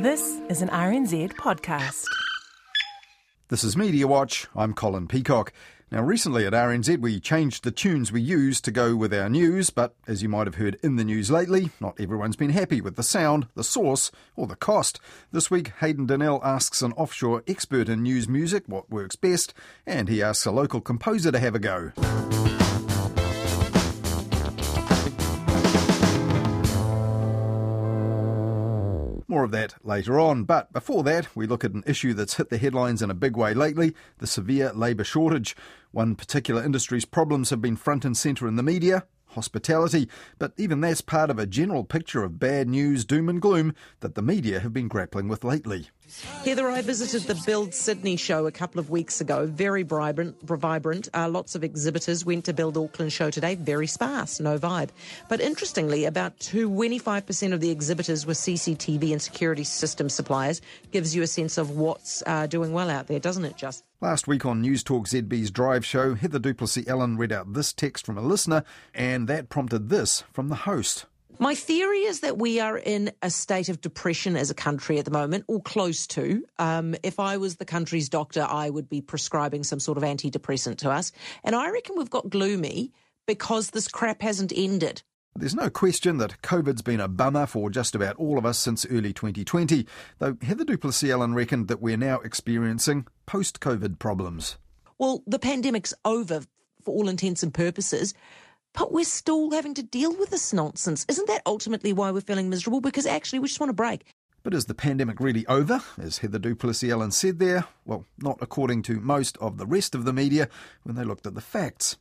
This is an RNZ podcast. This is Media Watch. I'm Colin Peacock. Now, recently at RNZ, we changed the tunes we use to go with our news, but as you might have heard in the news lately, not everyone's been happy with the sound, the source, or the cost. This week, Hayden Donnell asks an offshore expert in news music what works best, and he asks a local composer to have a go. More of that later on. But before that, we look at an issue that's hit the headlines in a big way lately the severe labour shortage. One particular industry's problems have been front and centre in the media hospitality. But even that's part of a general picture of bad news, doom and gloom that the media have been grappling with lately. Heather, I visited the Build Sydney show a couple of weeks ago. Very vibrant, vibrant. Uh, lots of exhibitors went to Build Auckland show today. Very sparse, no vibe. But interestingly, about 25% of the exhibitors were CCTV and security system suppliers. Gives you a sense of what's uh, doing well out there, doesn't it, Just? Last week on News Talk ZB's Drive Show, Heather du Plessis-Allen read out this text from a listener, and that prompted this from the host. My theory is that we are in a state of depression as a country at the moment, or close to. Um, if I was the country's doctor, I would be prescribing some sort of antidepressant to us. And I reckon we've got gloomy because this crap hasn't ended. There's no question that COVID's been a bummer for just about all of us since early 2020, though Heather du Plessis-Allen reckoned that we're now experiencing post COVID problems. Well, the pandemic's over for all intents and purposes. But we're still having to deal with this nonsense. Isn't that ultimately why we're feeling miserable? Because actually, we just want a break. But is the pandemic really over, as Heather du Plessis-Allen said there? Well, not according to most of the rest of the media when they looked at the facts.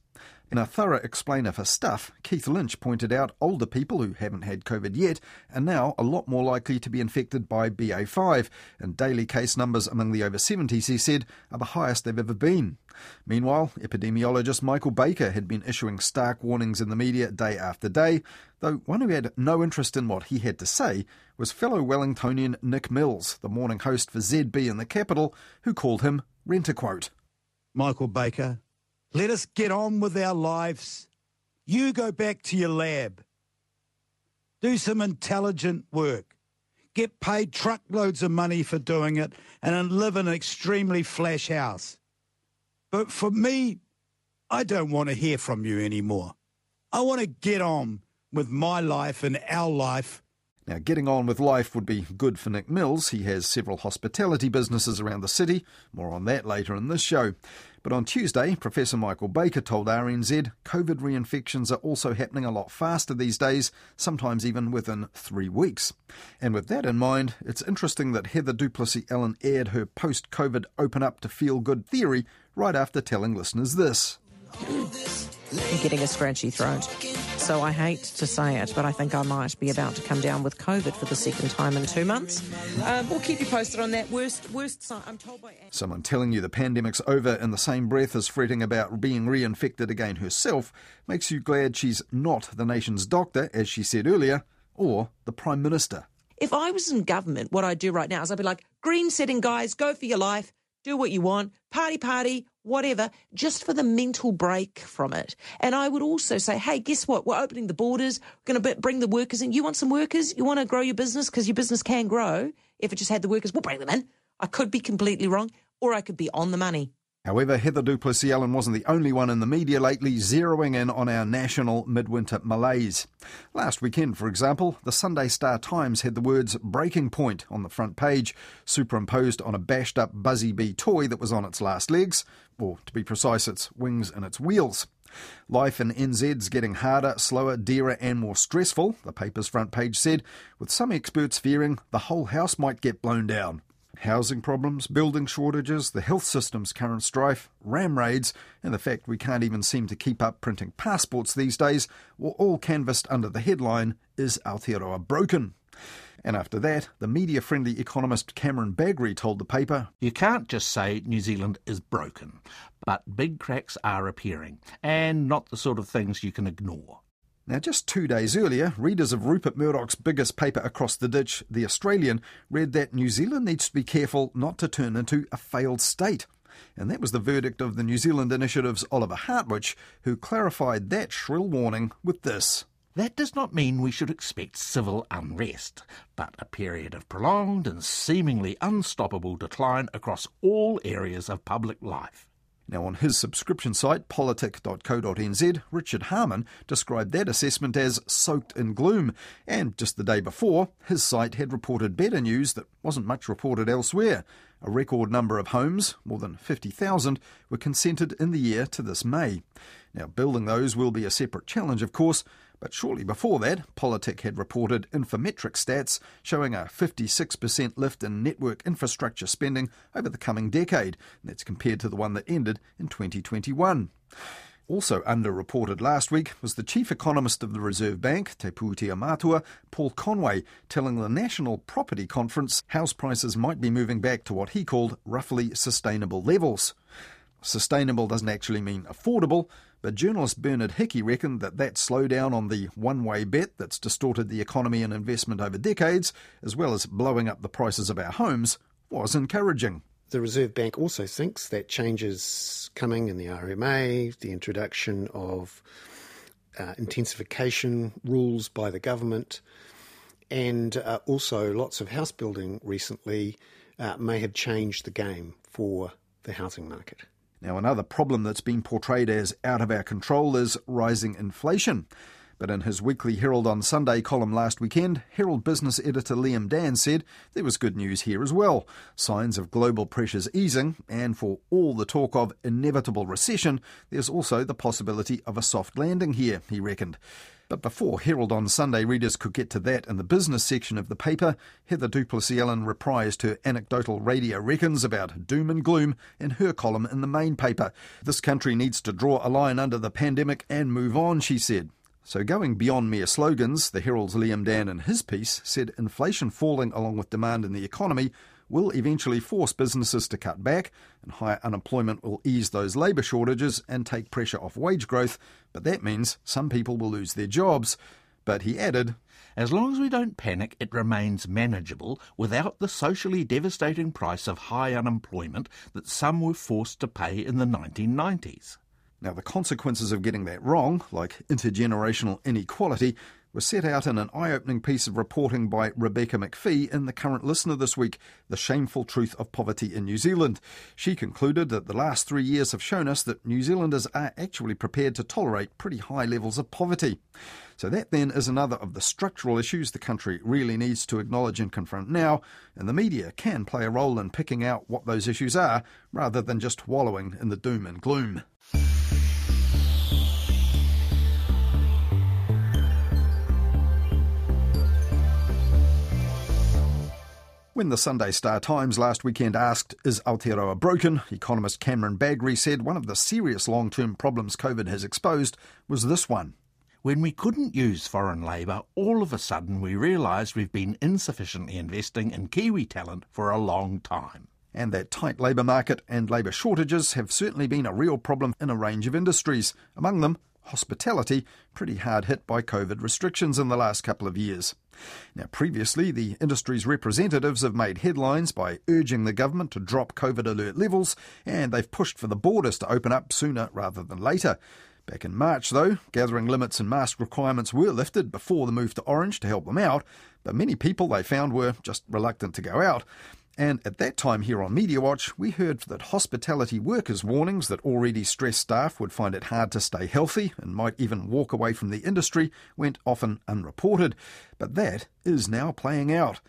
In a thorough explainer for Stuff, Keith Lynch pointed out older people who haven't had COVID yet are now a lot more likely to be infected by BA5, and daily case numbers among the over 70s, he said, are the highest they've ever been. Meanwhile, epidemiologist Michael Baker had been issuing stark warnings in the media day after day, though one who had no interest in what he had to say was fellow Wellingtonian Nick Mills, the morning host for ZB in the capital, who called him rent a quote. Michael Baker, let us get on with our lives. You go back to your lab. Do some intelligent work. Get paid truckloads of money for doing it and live in an extremely flash house. But for me, I don't want to hear from you anymore. I want to get on with my life and our life now, getting on with life would be good for Nick Mills. He has several hospitality businesses around the city. More on that later in this show. But on Tuesday, Professor Michael Baker told RNZ COVID reinfections are also happening a lot faster these days, sometimes even within three weeks. And with that in mind, it's interesting that Heather du Plessis-Allen aired her post COVID open up to feel good theory right after telling listeners this. I'm getting a scratchy throat. So I hate to say it, but I think I might be about to come down with COVID for the second time in two months. Um, we'll keep you posted on that. Worst, worst sign, I'm told by. Someone telling you the pandemic's over in the same breath as fretting about being reinfected again herself makes you glad she's not the nation's doctor, as she said earlier, or the Prime Minister. If I was in government, what I'd do right now is I'd be like, green setting guys, go for your life, do what you want, party, party, whatever, just for the mental break from it. And I would also say, hey, guess what? We're opening the borders, we're going to bring the workers in. You want some workers? You want to grow your business? Because your business can grow. If it just had the workers, we'll bring them in. I could be completely wrong, or I could be on the money. However, Heather du Plessis-Allen wasn't the only one in the media lately zeroing in on our national midwinter malaise. Last weekend, for example, the Sunday Star Times had the words breaking point on the front page, superimposed on a bashed up Buzzy Bee toy that was on its last legs, or to be precise, its wings and its wheels. Life in NZ's getting harder, slower, dearer, and more stressful, the paper's front page said, with some experts fearing the whole house might get blown down. Housing problems, building shortages, the health system's current strife, ram raids, and the fact we can't even seem to keep up printing passports these days were all canvassed under the headline Is Aotearoa Broken? And after that, the media friendly economist Cameron Bagrie told the paper You can't just say New Zealand is broken, but big cracks are appearing, and not the sort of things you can ignore. Now, just two days earlier, readers of Rupert Murdoch's biggest paper across the ditch, The Australian, read that New Zealand needs to be careful not to turn into a failed state. And that was the verdict of the New Zealand Initiative's Oliver Hartwich, who clarified that shrill warning with this. That does not mean we should expect civil unrest, but a period of prolonged and seemingly unstoppable decline across all areas of public life. Now, on his subscription site, politik.co.nz, Richard Harman described that assessment as soaked in gloom. And just the day before, his site had reported better news that wasn't much reported elsewhere. A record number of homes, more than 50,000, were consented in the year to this May. Now, building those will be a separate challenge, of course, but shortly before that, Politik had reported Infometric stats showing a 56% lift in network infrastructure spending over the coming decade. That's compared to the one that ended in 2021. Also underreported last week was the chief economist of the Reserve Bank, Te Pūtea Mātua, Paul Conway, telling the National Property Conference house prices might be moving back to what he called roughly sustainable levels. Sustainable doesn't actually mean affordable, but journalist Bernard Hickey reckoned that that slowdown on the one way bet that's distorted the economy and investment over decades, as well as blowing up the prices of our homes, was encouraging. The Reserve Bank also thinks that changes coming in the RMA, the introduction of uh, intensification rules by the government, and uh, also lots of house building recently uh, may have changed the game for the housing market. Now, another problem that's been portrayed as out of our control is rising inflation. But in his weekly Herald on Sunday column last weekend, Herald business editor Liam Dann said there was good news here as well. Signs of global pressures easing, and for all the talk of inevitable recession, there's also the possibility of a soft landing here, he reckoned. But before Herald on Sunday readers could get to that in the business section of the paper, Heather du Plessis-Allen reprised her anecdotal radio reckons about doom and gloom in her column in the main paper. This country needs to draw a line under the pandemic and move on, she said. So, going beyond mere slogans, the Herald's Liam Dann in his piece said inflation falling along with demand in the economy will eventually force businesses to cut back, and higher unemployment will ease those labour shortages and take pressure off wage growth, but that means some people will lose their jobs. But he added, As long as we don't panic, it remains manageable without the socially devastating price of high unemployment that some were forced to pay in the 1990s. Now, the consequences of getting that wrong, like intergenerational inequality, was set out in an eye opening piece of reporting by Rebecca Macfie in The Current Listener this week The Shameful Truth of Poverty in New Zealand. She concluded that the last three years have shown us that New Zealanders are actually prepared to tolerate pretty high levels of poverty. So, that then is another of the structural issues the country really needs to acknowledge and confront now, and the media can play a role in picking out what those issues are rather than just wallowing in the doom and gloom. When the Sunday Star Times last weekend asked, Is Aotearoa broken? economist Cameron Bagrie said one of the serious long term problems COVID has exposed was this one. When we couldn't use foreign labour, all of a sudden we realised we've been insufficiently investing in Kiwi talent for a long time. And that tight labour market and labour shortages have certainly been a real problem in a range of industries, among them hospitality, pretty hard hit by COVID restrictions in the last couple of years. Now, previously, the industry's representatives have made headlines by urging the government to drop COVID alert levels, and they've pushed for the borders to open up sooner rather than later. Back in March, though, gathering limits and mask requirements were lifted before the move to orange to help them out, but many people they found were just reluctant to go out. And at that time here on Media Watch, we heard that hospitality workers' warnings that already stressed staff would find it hard to stay healthy and might even walk away from the industry went often unreported. But that is now playing out.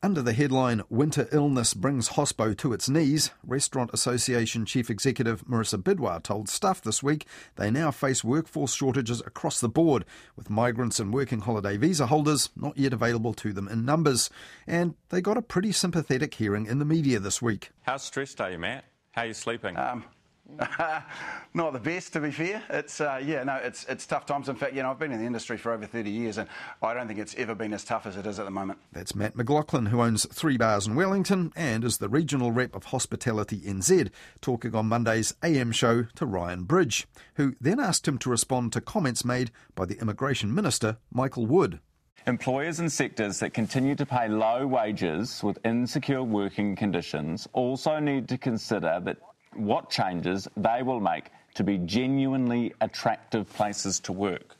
Under the headline Winter Illness Brings Hospo to its Knees, Restaurant Association Chief Executive Marisa Bidois told Stuff this week they now face workforce shortages across the board, with migrants and working holiday visa holders not yet available to them in numbers. And they got a pretty sympathetic hearing in the media this week. How stressed are you, Matt? How are you sleeping? Um, not the best, to be fair. It's uh, yeah, no, it's it's tough times. In fact, you know, I've been in the industry for over 30 years, and I don't think it's ever been as tough as it is at the moment. That's Matt McLaughlin, who owns three bars in Wellington and is the regional rep of Hospitality NZ, talking on Monday's AM show to Ryan Bridge, who then asked him to respond to comments made by the immigration minister Michael Wood. Employers in sectors that continue to pay low wages with insecure working conditions also need to consider that what changes they will make to be genuinely attractive places to work.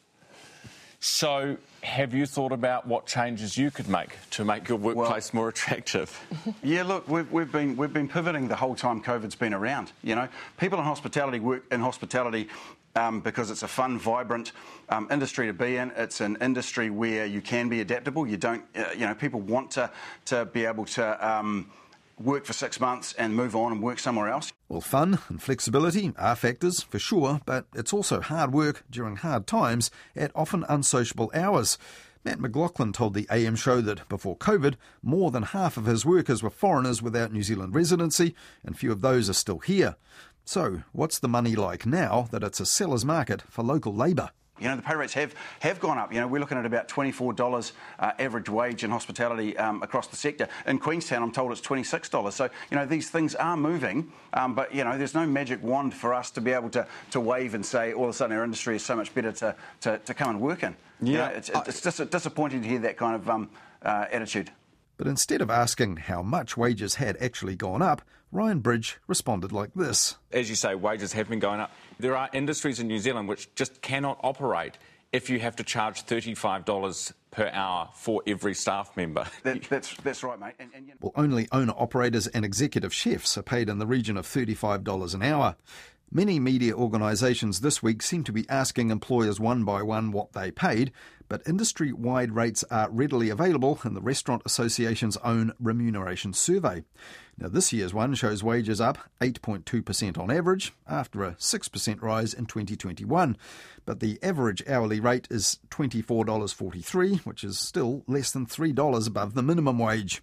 So, have you thought about what changes you could make to make your workplace well, more attractive? yeah, look, we've, we've, been we've been pivoting the whole time COVID's been around. You know, people in hospitality work in hospitality um, because it's a fun, vibrant um, industry to be in. It's an industry where you can be adaptable. You don't, uh, you know, people want to to be able to. Um, work for six months and move on and work somewhere else. Well, fun and flexibility are factors for sure, but it's also hard work during hard times at often unsociable hours. Matt McLaughlin told the AM show that before COVID, more than half of his workers were foreigners without New Zealand residency, and few of those are still here. So, what's the money like now that it's a seller's market for local labour? You know, the pay rates have, have gone up. You know, we're looking at about $24 uh, average wage in hospitality um, across the sector. In Queenstown, I'm told it's $26. So, you know, these things are moving, um, but, you know, there's no magic wand for us to be able to, to wave and say all of a sudden our industry is so much better to, to, to come and work in. Yeah. You know, it's, it's just disappointing to hear that kind of um, uh, attitude. But instead of asking how much wages had actually gone up, Ryan Bridge responded like this. As you say, wages have been going up. There are industries in New Zealand which just cannot operate if you have to charge $35 per hour for every staff member. That, that's, that's right, mate. And, and, you know... Well, only owner operators and executive chefs are paid in the region of $35 an hour. Many media organisations this week seem to be asking employers one by one what they paid, but industry wide rates are readily available in the Restaurant Association's own remuneration survey. Now, this year's one shows wages up 8.2% on average after a 6% rise in 2021, but the average hourly rate is $24.43, which is still less than $3 above the minimum wage.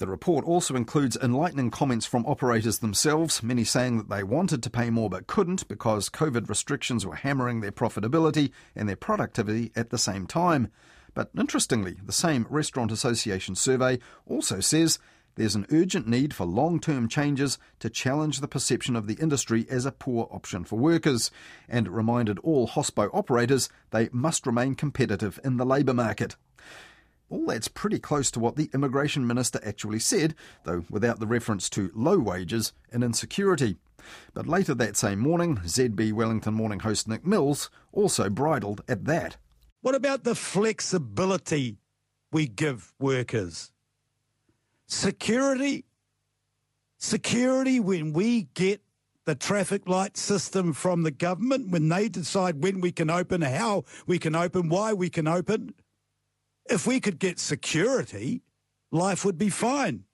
The report also includes enlightening comments from operators themselves, many saying that they wanted to pay more but couldn't because COVID restrictions were hammering their profitability and their productivity at the same time. But interestingly, the same Restaurant Association survey also says there's an urgent need for long term changes to challenge the perception of the industry as a poor option for workers, and reminded all hospo operators they must remain competitive in the labour market. All that's pretty close to what the immigration minister actually said, though without the reference to low wages and insecurity. But later that same morning, ZB Wellington morning host Nick Mills also bridled at that. What about the flexibility we give workers? Security? Security when we get the traffic light system from the government, when they decide when we can open, how we can open, why we can open if we could get security, life would be fine.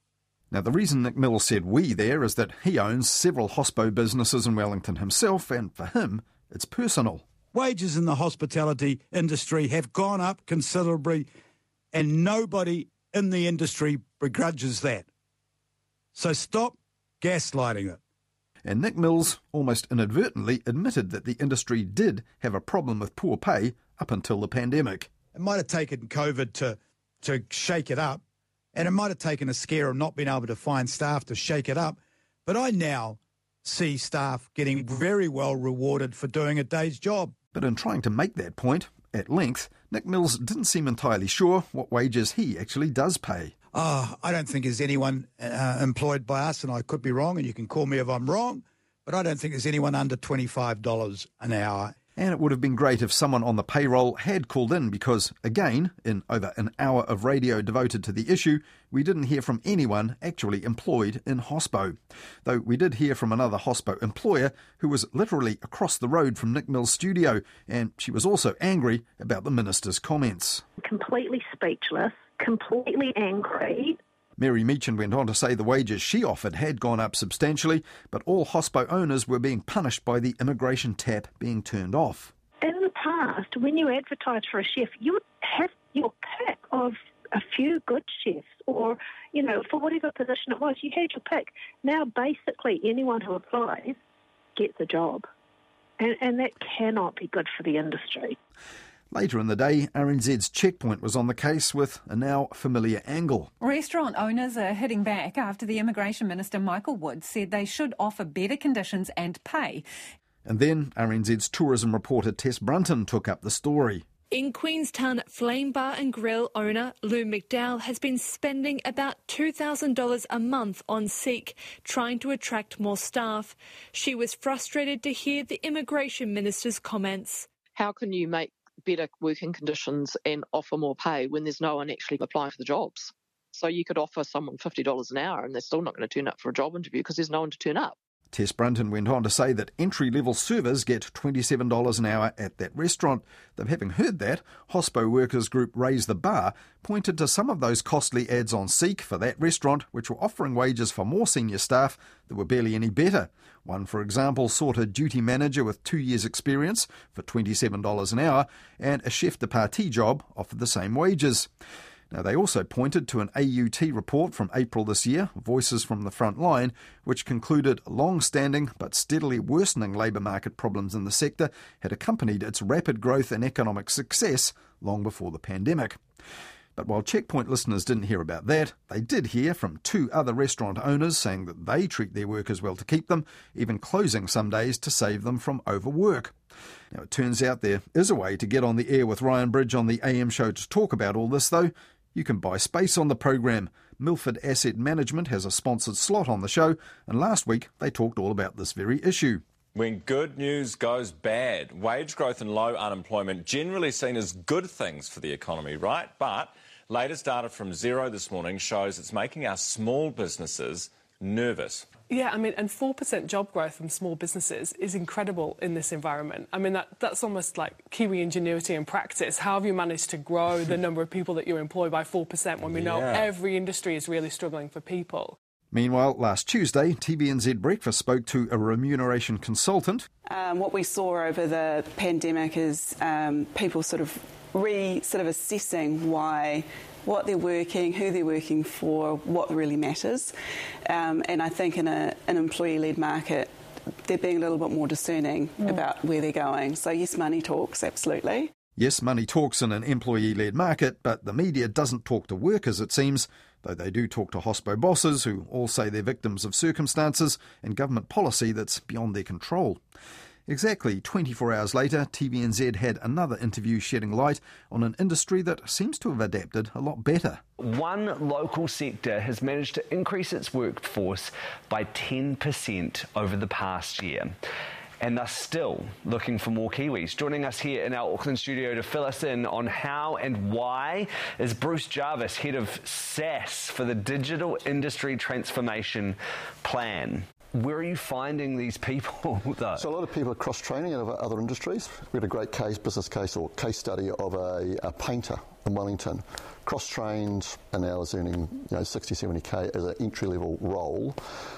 Now, the reason Nick Mills said we there is that he owns several hospo businesses in Wellington himself, and for him, it's personal. Wages in the hospitality industry have gone up considerably, and nobody in the industry begrudges that. So stop gaslighting it. And Nick Mills almost inadvertently admitted that the industry did have a problem with poor pay up until the pandemic. It might have taken COVID to to shake it up, and it might have taken a scare of not being able to find staff to shake it up. But I now see staff getting very well rewarded for doing a day's job. But in trying to make that point at length, Nick Mills didn't seem entirely sure what wages he actually does pay. Oh, I don't think there's anyone uh, employed by us, and I could be wrong, and you can call me if I'm wrong, but I don't think there's anyone under $25 an hour and it would have been great if someone on the payroll had called in because, again, in over an hour of radio devoted to the issue, we didn't hear from anyone actually employed in Hospo. Though we did hear from another Hospo employer who was literally across the road from Nick Mill's studio, and she was also angry about the minister's comments. Completely speechless, completely angry. Mary Meechan went on to say the wages she offered had gone up substantially, but all hospo owners were being punished by the immigration tap being turned off. In the past, when you advertise for a chef, you would have your pick of a few good chefs, or, you know, for whatever position it was, you had your pick. Now, basically, anyone who applies gets a job. And, and that cannot be good for the industry. Later in the day, RNZ's Checkpoint was on the case with a now familiar angle. Restaurant owners are hitting back after the Immigration Minister Michael Wood said they should offer better conditions and pay. And then RNZ's tourism reporter Tess Brunton took up the story. In Queenstown, Flame Bar and Grill owner Lou McDowell has been spending about $2,000 a month on Seek, trying to attract more staff. She was frustrated to hear the immigration minister's comments. How can you make better working conditions and offer more pay when there's no one actually applying for the jobs. So you could offer someone $50 an hour and they're still not going to turn up for a job interview because there's no one to turn up. Tess Brunton went on to say that entry level servers get $27 an hour at that restaurant. Though, having heard that, Hospo Workers Group Raise the Bar pointed to some of those costly ads on Seek for that restaurant, which were offering wages for more senior staff that were barely any better. One, for example, sought a duty manager with two years' experience for $27 an hour, and a chef de partie job offered the same wages. Now, they also pointed to an AUT report from April this year, Voices from the Front Line, which concluded long standing but steadily worsening labour market problems in the sector had accompanied its rapid growth and economic success long before the pandemic. But while Checkpoint listeners didn't hear about that, they did hear from two other restaurant owners saying that they treat their workers well to keep them, even closing some days to save them from overwork. Now, it turns out there is a way to get on the air with Ryan Bridge on the AM show to talk about all this, though. You can buy space on the program. Milford Asset Management has a sponsored slot on the show, and last week they talked all about this very issue. When good news goes bad, wage growth and low unemployment generally seen as good things for the economy, right? But latest data from Xero this morning shows it's making our small businesses nervous. Yeah, I mean, and 4% job growth from small businesses is incredible in this environment. I mean, that, that's almost like Kiwi ingenuity in practice. How have you managed to grow the number of people that you employ by 4% when we know Yeah. every industry is really struggling for people? Meanwhile, last Tuesday, TVNZ Breakfast spoke to a remuneration consultant Um, what we saw over the pandemic is um, people sort of re sort of assessing why what they're working, who they're working for, what really matters. Um, and I think in a, an employee-led market, they're being a little bit more discerning about where they're going. So yes, money talks, absolutely. Yes, money talks in an employee led market, but the media doesn't talk to workers, it seems, though they do talk to hospo bosses who all say they're victims of circumstances and government policy that's beyond their control. Exactly 24 hours later, TVNZ had another interview shedding light on an industry that seems to have adapted a lot better. One local sector has managed to increase its workforce by 10% over the past year. And they're still looking for more Kiwis. Joining us here in our Auckland studio to fill us in on how and why is Bruce Jarvis, head of SAS for the Digital Industry Transformation Plan. Where are you finding these people, though? So a lot of people are cross training out of other industries. We had a great case, business case or case study of a, a painter in Wellington, cross trained and now is earning you know 60, 70k as an entry level role.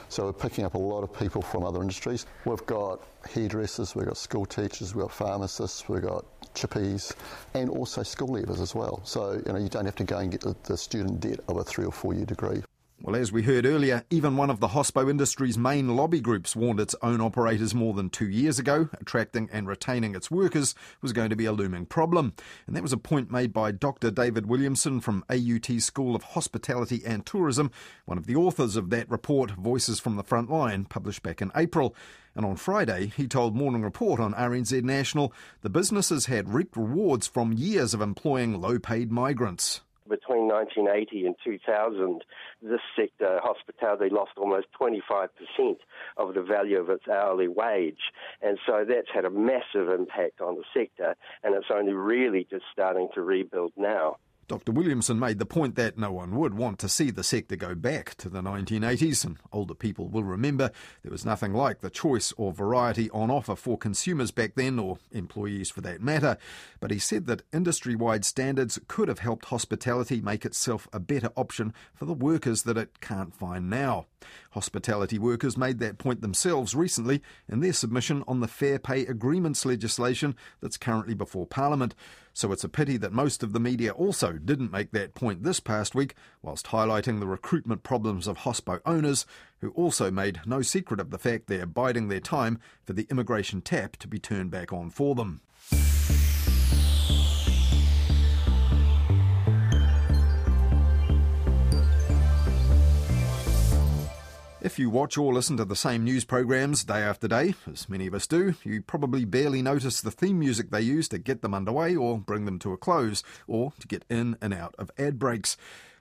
So we're picking up a lot of people from other industries. We've got hairdressers, we've got school teachers, we've got pharmacists, we've got chippies, and also school leavers as well. So you know you don't have to go and get the, the student debt of a three or four year degree. Well, as we heard earlier, even one of the hospo industry's main lobby groups warned its own operators more than two years ago attracting and retaining its workers was going to be a looming problem. And that was a point made by Dr. David Williamson from AUT School of Hospitality and Tourism, one of the authors of that report, Voices from the Front Line, published back in April. And on Friday, he told Morning Report on RNZ National the businesses had reaped rewards from years of employing low paid migrants. Between 1980 and 2000, this sector, hospitality, lost almost 25% of the value of its hourly wage. And so that's had a massive impact on the sector, and it's only really just starting to rebuild now. Dr. Williamson made the point that no one would want to see the sector go back to the 1980s, and older people will remember there was nothing like the choice or variety on offer for consumers back then, or employees for that matter. But he said that industry wide standards could have helped hospitality make itself a better option for the workers that it can't find now. Hospitality workers made that point themselves recently in their submission on the Fair Pay Agreements legislation that's currently before Parliament. So it's a pity that most of the media also didn't make that point this past week, whilst highlighting the recruitment problems of hospo owners, who also made no secret of the fact they're biding their time for the immigration tap to be turned back on for them. If you watch or listen to the same news programs day after day, as many of us do, you probably barely notice the theme music they use to get them underway or bring them to a close, or to get in and out of ad breaks.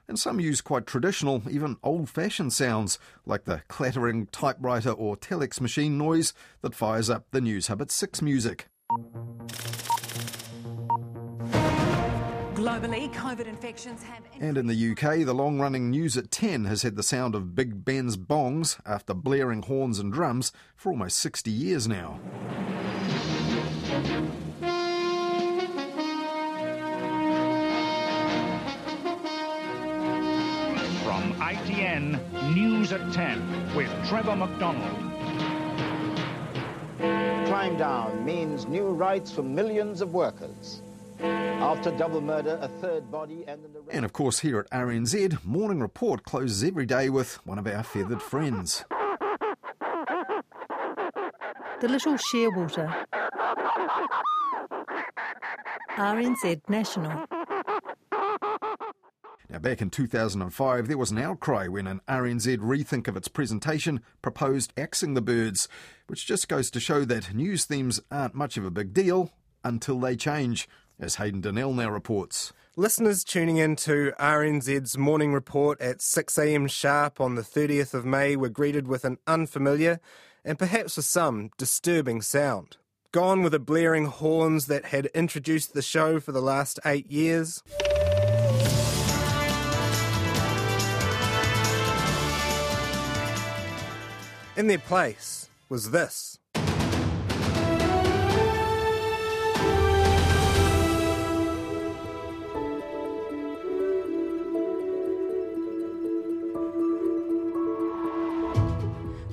And some use quite traditional, even old fashioned sounds, like the clattering typewriter or telex machine noise that fires up the Newshub at 6 music. Globally, COVID infections have. And in the UK, the long running News at 10 has had the sound of Big Ben's bongs after blaring horns and drums for almost 60 years now. From ITN News at 10 with Trevor McDonald. Climb down means new rights for millions of workers. After double murder, a third body and an arrest. And of course, here at RNZ, Morning Report closes every day with one of our feathered friends. The Little Shearwater. RNZ National. Now, back in 2005, there was an outcry when an RNZ rethink of its presentation proposed axing the birds, which just goes to show that news themes aren't much of a big deal until they change, as Hayden Donnell now reports. Listeners tuning in to RNZ's morning report at 6am sharp on the 30th of May were greeted with an unfamiliar and perhaps for some disturbing sound. Gone were the blaring horns that had introduced the show for the last eight years. In their place was this.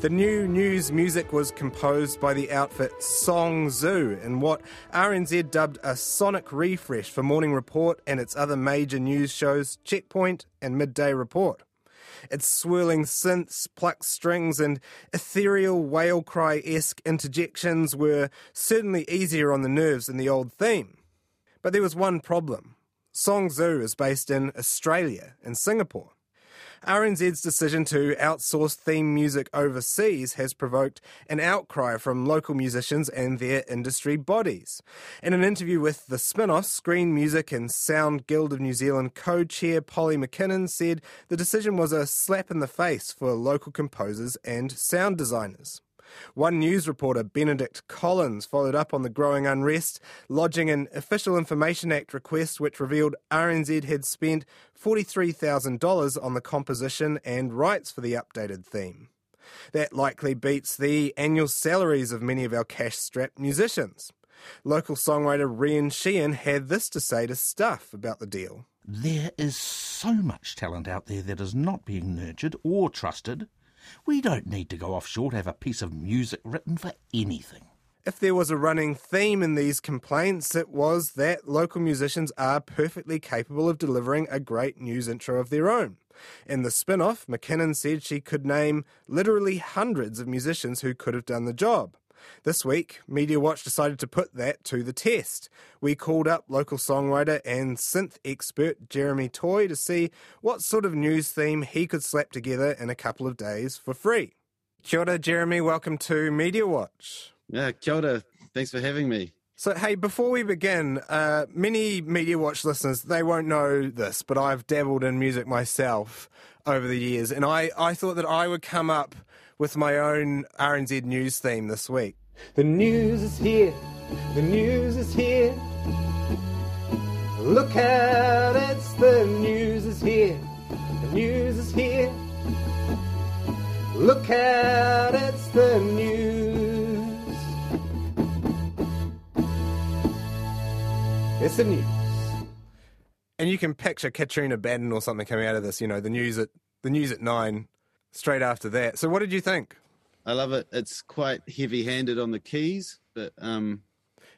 The new news music was composed by the outfit Song Zoo in what RNZ dubbed a sonic refresh for Morning Report and its other major news shows Checkpoint and Midday Report. Its swirling synths, plucked strings, and ethereal whale cry esque interjections were certainly easier on the nerves than the old theme. But there was one problem. Song Zoo is based in Australia and Singapore. RNZ's decision to outsource theme music overseas has provoked an outcry from local musicians and their industry bodies. In an interview with the Spinoff, Screen Music and Sound Guild of New Zealand co chair Polly McKinnon said the decision was a slap in the face for local composers and sound designers. One news reporter, Benedict Collins, followed up on the growing unrest, lodging an Official Information Act request which revealed RNZ had spent $43,000 on the composition and rights for the updated theme. That likely beats the annual salaries of many of our cash strapped musicians. Local songwriter Rhian Sheehan had this to say to Stuff about the deal. There is so much talent out there that is not being nurtured or trusted. We don't need to go offshore to have a piece of music written for anything. If there was a running theme in these complaints, it was that local musicians are perfectly capable of delivering a great news intro of their own. In the spin off, McKinnon said she could name literally hundreds of musicians who could have done the job. This week, Media Watch decided to put that to the test. We called up local songwriter and synth expert Jeremy Toy to see what sort of news theme he could slap together in a couple of days for free. Kia ora, Jeremy. Welcome to Media Watch. Yeah, kia ora. Thanks for having me. So, hey, before we begin, uh, many Media Watch listeners, they won't know this, but I've dabbled in music myself over the years, and I, I thought that I would come up with my own RNZ news theme this week. The news is here, the news is here. Look out, it's the news is here, the news is here. Look out, it's the news. It's the news. And you can picture Katrina Baden or something coming out of this, you know, the news at the news at nine straight after that. So what did you think? I love it. It's quite heavy-handed on the keys, but um,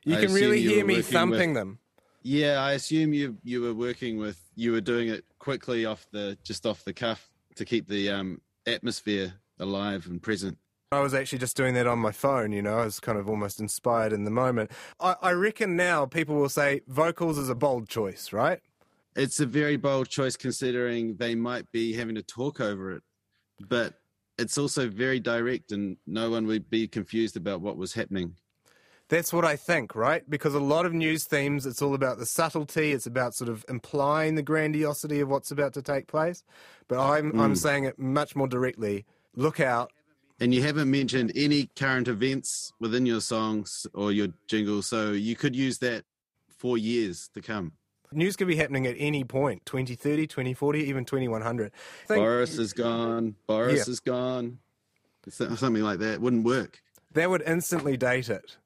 you I can really you hear me thumping with- them. Yeah, I assume you you were working with you were doing it quickly off the just off the cuff to keep the um, atmosphere alive and present. I was actually just doing that on my phone, you know, I was kind of almost inspired in the moment. I, I reckon now people will say vocals is a bold choice, right? It's a very bold choice considering they might be having to talk over it, but it's also very direct and no one would be confused about what was happening. That's what I think, right? Because a lot of news themes, it's all about the subtlety. It's about sort of implying the grandiosity of what's about to take place. But I'm I'm Mm. saying it much more directly. Look out! And you haven't mentioned any current events within your songs or your jingle, so you could use that for years to come. News could be happening at any point 2030, 2040, even 2100. Think- Boris is gone. Boris Yeah. is gone. Something like that wouldn't work. That would instantly date it.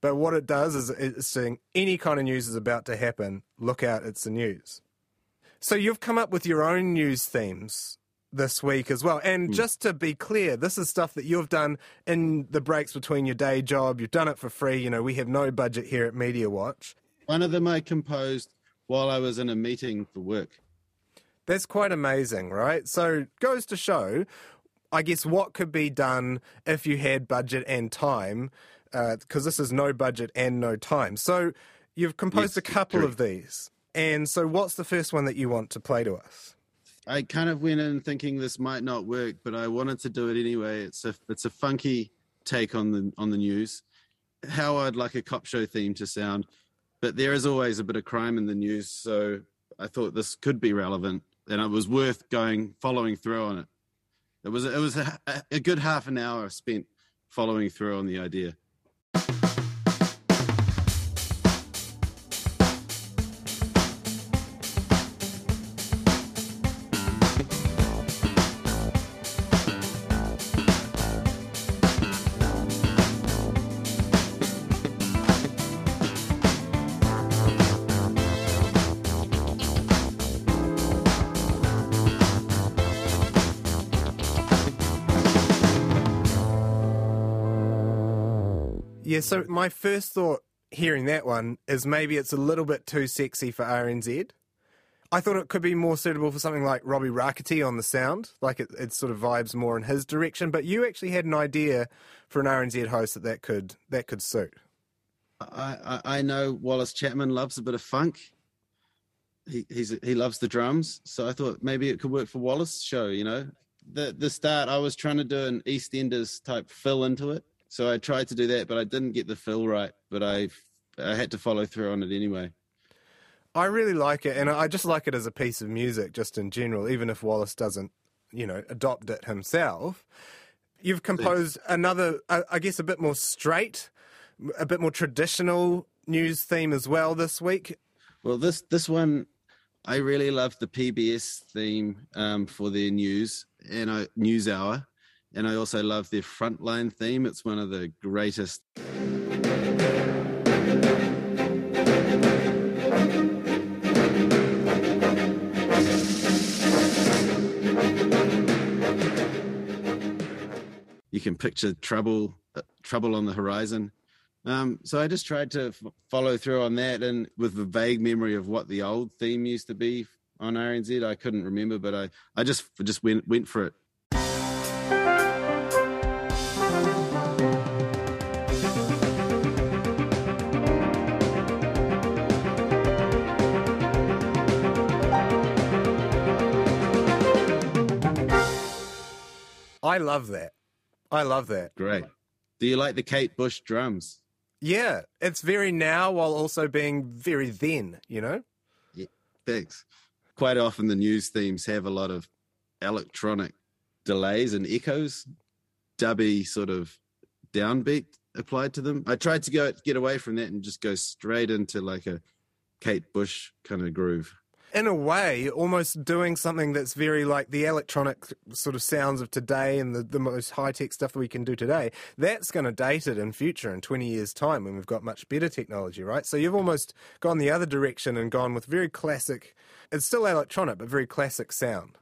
But what it does is it's saying any kind of news is about to happen, look out, it's the news. So you've come up with your own news themes this week as well. And hmm. just to be clear, this is stuff that you've done in the breaks between your day job. You've done it for free. You know, we have no budget here at Media Watch. One of them I composed while I was in a meeting for work. That's quite amazing, right? So goes to show, I guess, what could be done if you had budget and time, uh, because this is no budget and no time. So you've composed Yes, a couple correct. of these. And so what's the first one that you want to play to us? I kind of went in thinking this might not work, but I wanted to do it anyway. It's a it's a funky take on the on the news. How I'd like a cop show theme to sound, but there is always a bit of crime in the news, so I thought this could be relevant, and it was worth going following through on it. It was it was a, a good half an hour spent following through on the idea. Yeah, so my first thought hearing that one is maybe it's a little bit too sexy for RNZ. I thought it could be more suitable for something like Robbie Rakiti on the sound, like it, it sort of vibes more in his direction. But you actually had an idea for an RNZ host that that could that could suit. I, I I know Wallace Chapman loves a bit of funk. He he's he loves the drums, so I thought maybe it could work for Wallace show. You know, the the start I was trying to do an EastEnders type fill into it, so I tried to do that, but I didn't get the fill right. But I I had to follow through on it anyway. I really like it, and I just like it as a piece of music, just in general, even if Wallace doesn't, you know, adopt it himself. You've composed another, I I guess, a bit more straight, a bit more traditional news theme as well this week. Well, this this one, I really love the PBS theme um, for their news and I, news hour, and I also love their frontline theme. It's one of the greatest. You can picture trouble, uh, trouble on the horizon. Um, so I just tried to f- follow through on that, and with a vague memory of what the old theme used to be on RNZ, I couldn't remember, but I, I just just went went for it. I love that. I love that. Great. Do you like the Kate Bush drums? Yeah, it's very now while also being very then, you know? Yeah, thanks. Quite often the news themes have a lot of electronic delays and echoes, dubby sort of downbeat applied to them. I tried to go get away from that and just go straight into like a Kate Bush kind of groove. In a way, almost doing something that's very like the electronic sort of sounds of today and the, the most high tech stuff that we can do today. That's going to date it in future in 20 years' time when we've got much better technology, right? So you've almost gone the other direction and gone with very classic, it's still electronic, but very classic sound.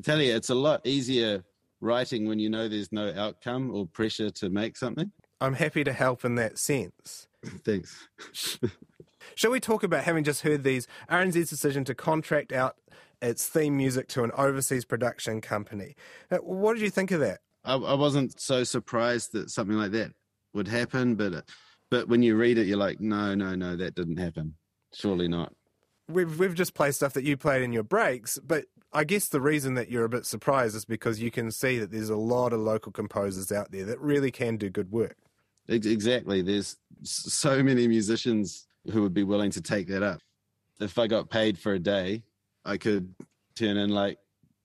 I tell you, it's a lot easier writing when you know there's no outcome or pressure to make something. I'm happy to help in that sense. Thanks. Shall we talk about having just heard these RNZ's decision to contract out its theme music to an overseas production company? Uh, What did you think of that? I, I wasn't so surprised that something like that would happen, but but when you read it, you're like, no, no, no, that didn't happen. Surely not. We've we've just played stuff that you played in your breaks, but I guess the reason that you're a bit surprised is because you can see that there's a lot of local composers out there that really can do good work. Exactly. There's so many musicians who would be willing to take that up. If I got paid for a day, I could turn in like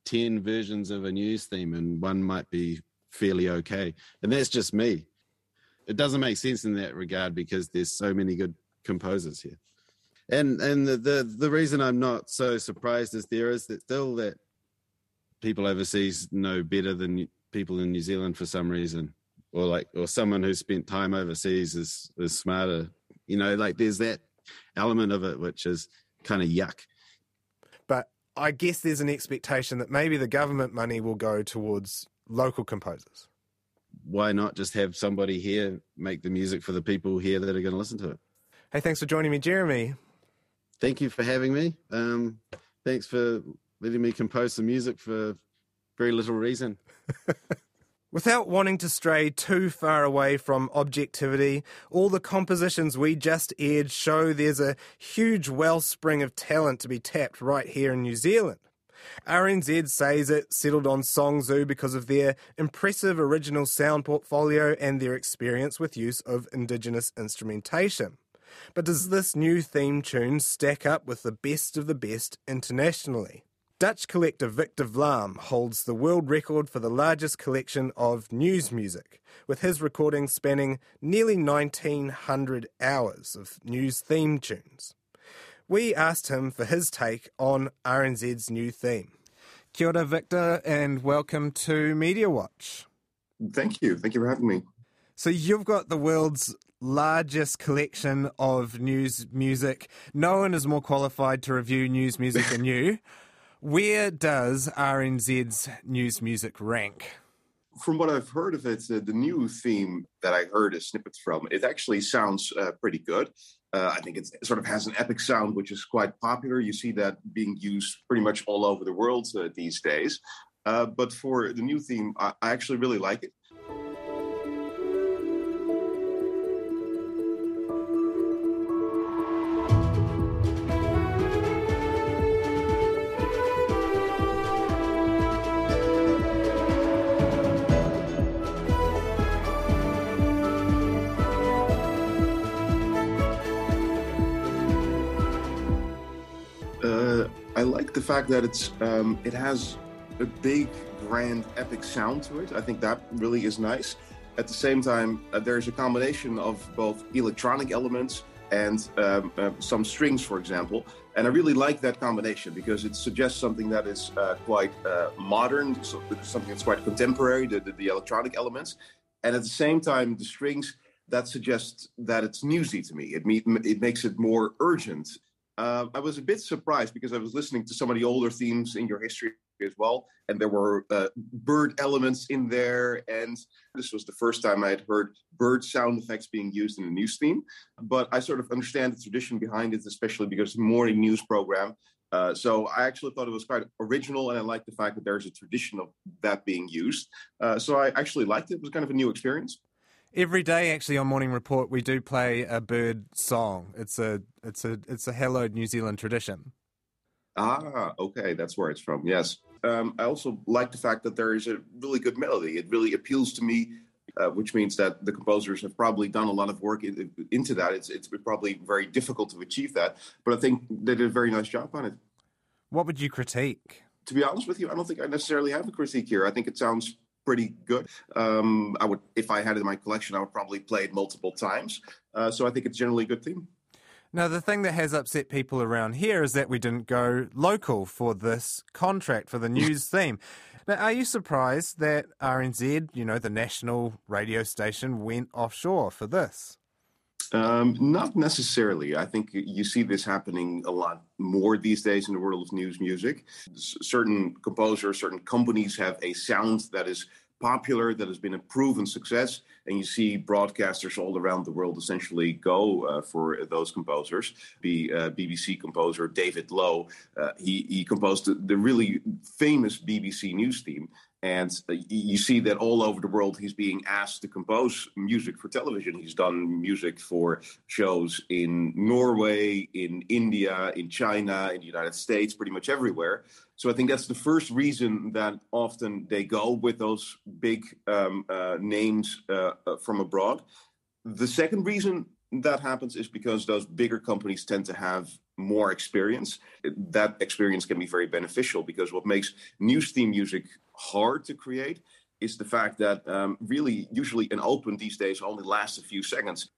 10 versions of a news theme and one might be fairly okay. And that's just me. It doesn't make sense in that regard because there's so many good composers here. And and the, the the reason I'm not so surprised is there is that still that people overseas know better than people in New Zealand for some reason, or like or someone who spent time overseas is is smarter. You know, like there's that element of it which is kind of yuck. But I guess there's an expectation that maybe the government money will go towards local composers. Why not just have somebody here make the music for the people here that are going to listen to it? Hey, thanks for joining me, Jeremy. Thank you for having me. Um, thanks for letting me compose some music for very little reason. Without wanting to stray too far away from objectivity, all the compositions we just aired show there's a huge wellspring of talent to be tapped right here in New Zealand. RNZ says it settled on Songzu because of their impressive original sound portfolio and their experience with use of Indigenous instrumentation. But does this new theme tune stack up with the best of the best internationally? Dutch collector Victor Vlam holds the world record for the largest collection of news music, with his recordings spanning nearly 1900 hours of news theme tunes. We asked him for his take on RNZ's new theme. Kia ora, Victor, and welcome to Media Watch. Thank you. Thank you for having me. So, you've got the world's largest collection of news music. No one is more qualified to review news music than you. Where does RNZ's news music rank? From what I've heard of it, uh, the new theme that I heard a snippets from, it actually sounds uh, pretty good. Uh, I think it sort of has an epic sound, which is quite popular. You see that being used pretty much all over the world uh, these days. Uh, but for the new theme, I, I actually really like it. I like the fact that it's um, it has a big, grand, epic sound to it. I think that really is nice. At the same time, uh, there's a combination of both electronic elements and um, uh, some strings, for example. And I really like that combination because it suggests something that is uh, quite uh, modern, so something that's quite contemporary, the, the, the electronic elements. And at the same time, the strings that suggests that it's newsy to me. It, me- it makes it more urgent. Uh, I was a bit surprised because I was listening to some of the older themes in your history as well, and there were uh, bird elements in there. And this was the first time I had heard bird sound effects being used in a news theme. But I sort of understand the tradition behind it, especially because it's more a morning news program. Uh, so I actually thought it was quite original, and I like the fact that there's a tradition of that being used. Uh, so I actually liked it. It was kind of a new experience. Every day, actually, on Morning Report, we do play a bird song. It's a it's a it's a hallowed New Zealand tradition. Ah, okay, that's where it's from. Yes. Um, I also like the fact that there is a really good melody. It really appeals to me, uh, which means that the composers have probably done a lot of work in, into that. It's it's probably very difficult to achieve that, but I think they did a very nice job on it. What would you critique? To be honest with you, I don't think I necessarily have a critique here. I think it sounds pretty good. Um, I would, if I had it in my collection, I would probably play it multiple times. Uh, so I think it's generally a good theme. Now, the thing that has upset people around here is that we didn't go local for this contract for the news theme. Now, are you surprised that RNZ, you know, the national radio station, went offshore for this? Um, not necessarily. I think you see this happening a lot more these days in the world of news music. S- certain composers, certain companies have a sound that is popular, that has been a proven success, and you see broadcasters all around the world essentially go uh, for those composers. The uh, BBC composer David Lowe, uh, he, he composed the, the really famous BBC news theme. And uh, you see that all over the world, he's being asked to compose music for television. He's done music for shows in Norway, in India, in China, in the United States, pretty much everywhere. So I think that's the first reason that often they go with those big um, uh, names uh, uh, from abroad. The second reason that happens is because those bigger companies tend to have more experience. That experience can be very beneficial because what makes news theme music hard to create is the fact that um, really usually an open these days only lasts a few seconds.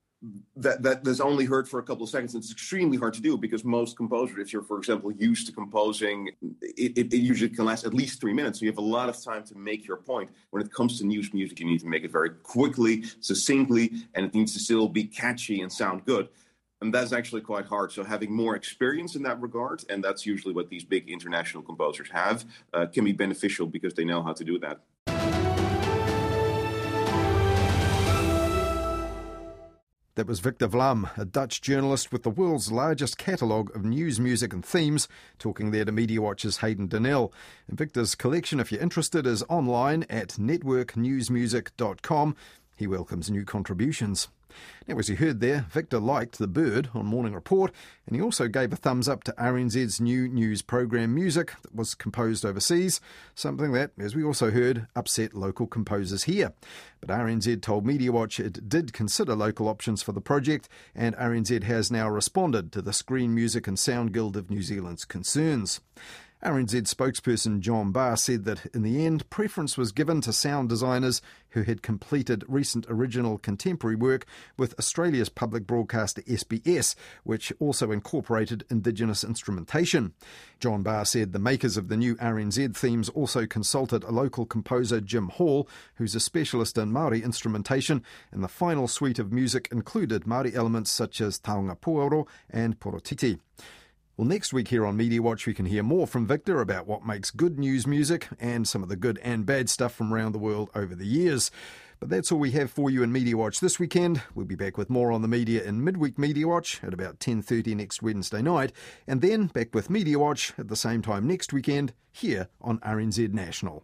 that that that's only heard for a couple of seconds. It's extremely hard to do because most composers, if you're, for example, used to composing, it, it, it, usually can last at least three minutes. So you have a lot of time to make your point. When it comes to news music, you need to make it very quickly, succinctly, and it needs to still be catchy and sound good. And that's actually quite hard. So having more experience in that regard, and that's usually what these big international composers have, uh, can be beneficial because they know how to do that. That was Victor Vlam, a Dutch journalist with the world's largest catalogue of news, music, and themes, talking there to Media Watch's Hayden Donnell. And Victor's collection, if you're interested, is online at networknewsmusic.com. He welcomes new contributions. Now, as you heard there, Victor liked The Bird on Morning Report, and he also gave a thumbs up to RNZ's new news program music that was composed overseas, something that, as we also heard, upset local composers here. But RNZ told Media Watch it did consider local options for the project, and RNZ has now responded to the Screen Music and Sound Guild of New Zealand's concerns. RNZ spokesperson John Barr said that in the end, preference was given to sound designers who had completed recent original contemporary work with Australia's public broadcaster SBS, which also incorporated Indigenous instrumentation. John Barr said the makers of the new RNZ themes also consulted a local composer, Jim Hall, who's a specialist in Māori instrumentation, and the final suite of music included Māori elements such as taonga puoro and porotiti. Well, next week here on Media Watch, we can hear more from Victor about what makes good news music and some of the good and bad stuff from around the world over the years. But that's all we have for you in Media Watch this weekend. We'll be back with more on the media in midweek Media Watch at about 10:30 next Wednesday night, and then back with Media Watch at the same time next weekend here on RNZ National.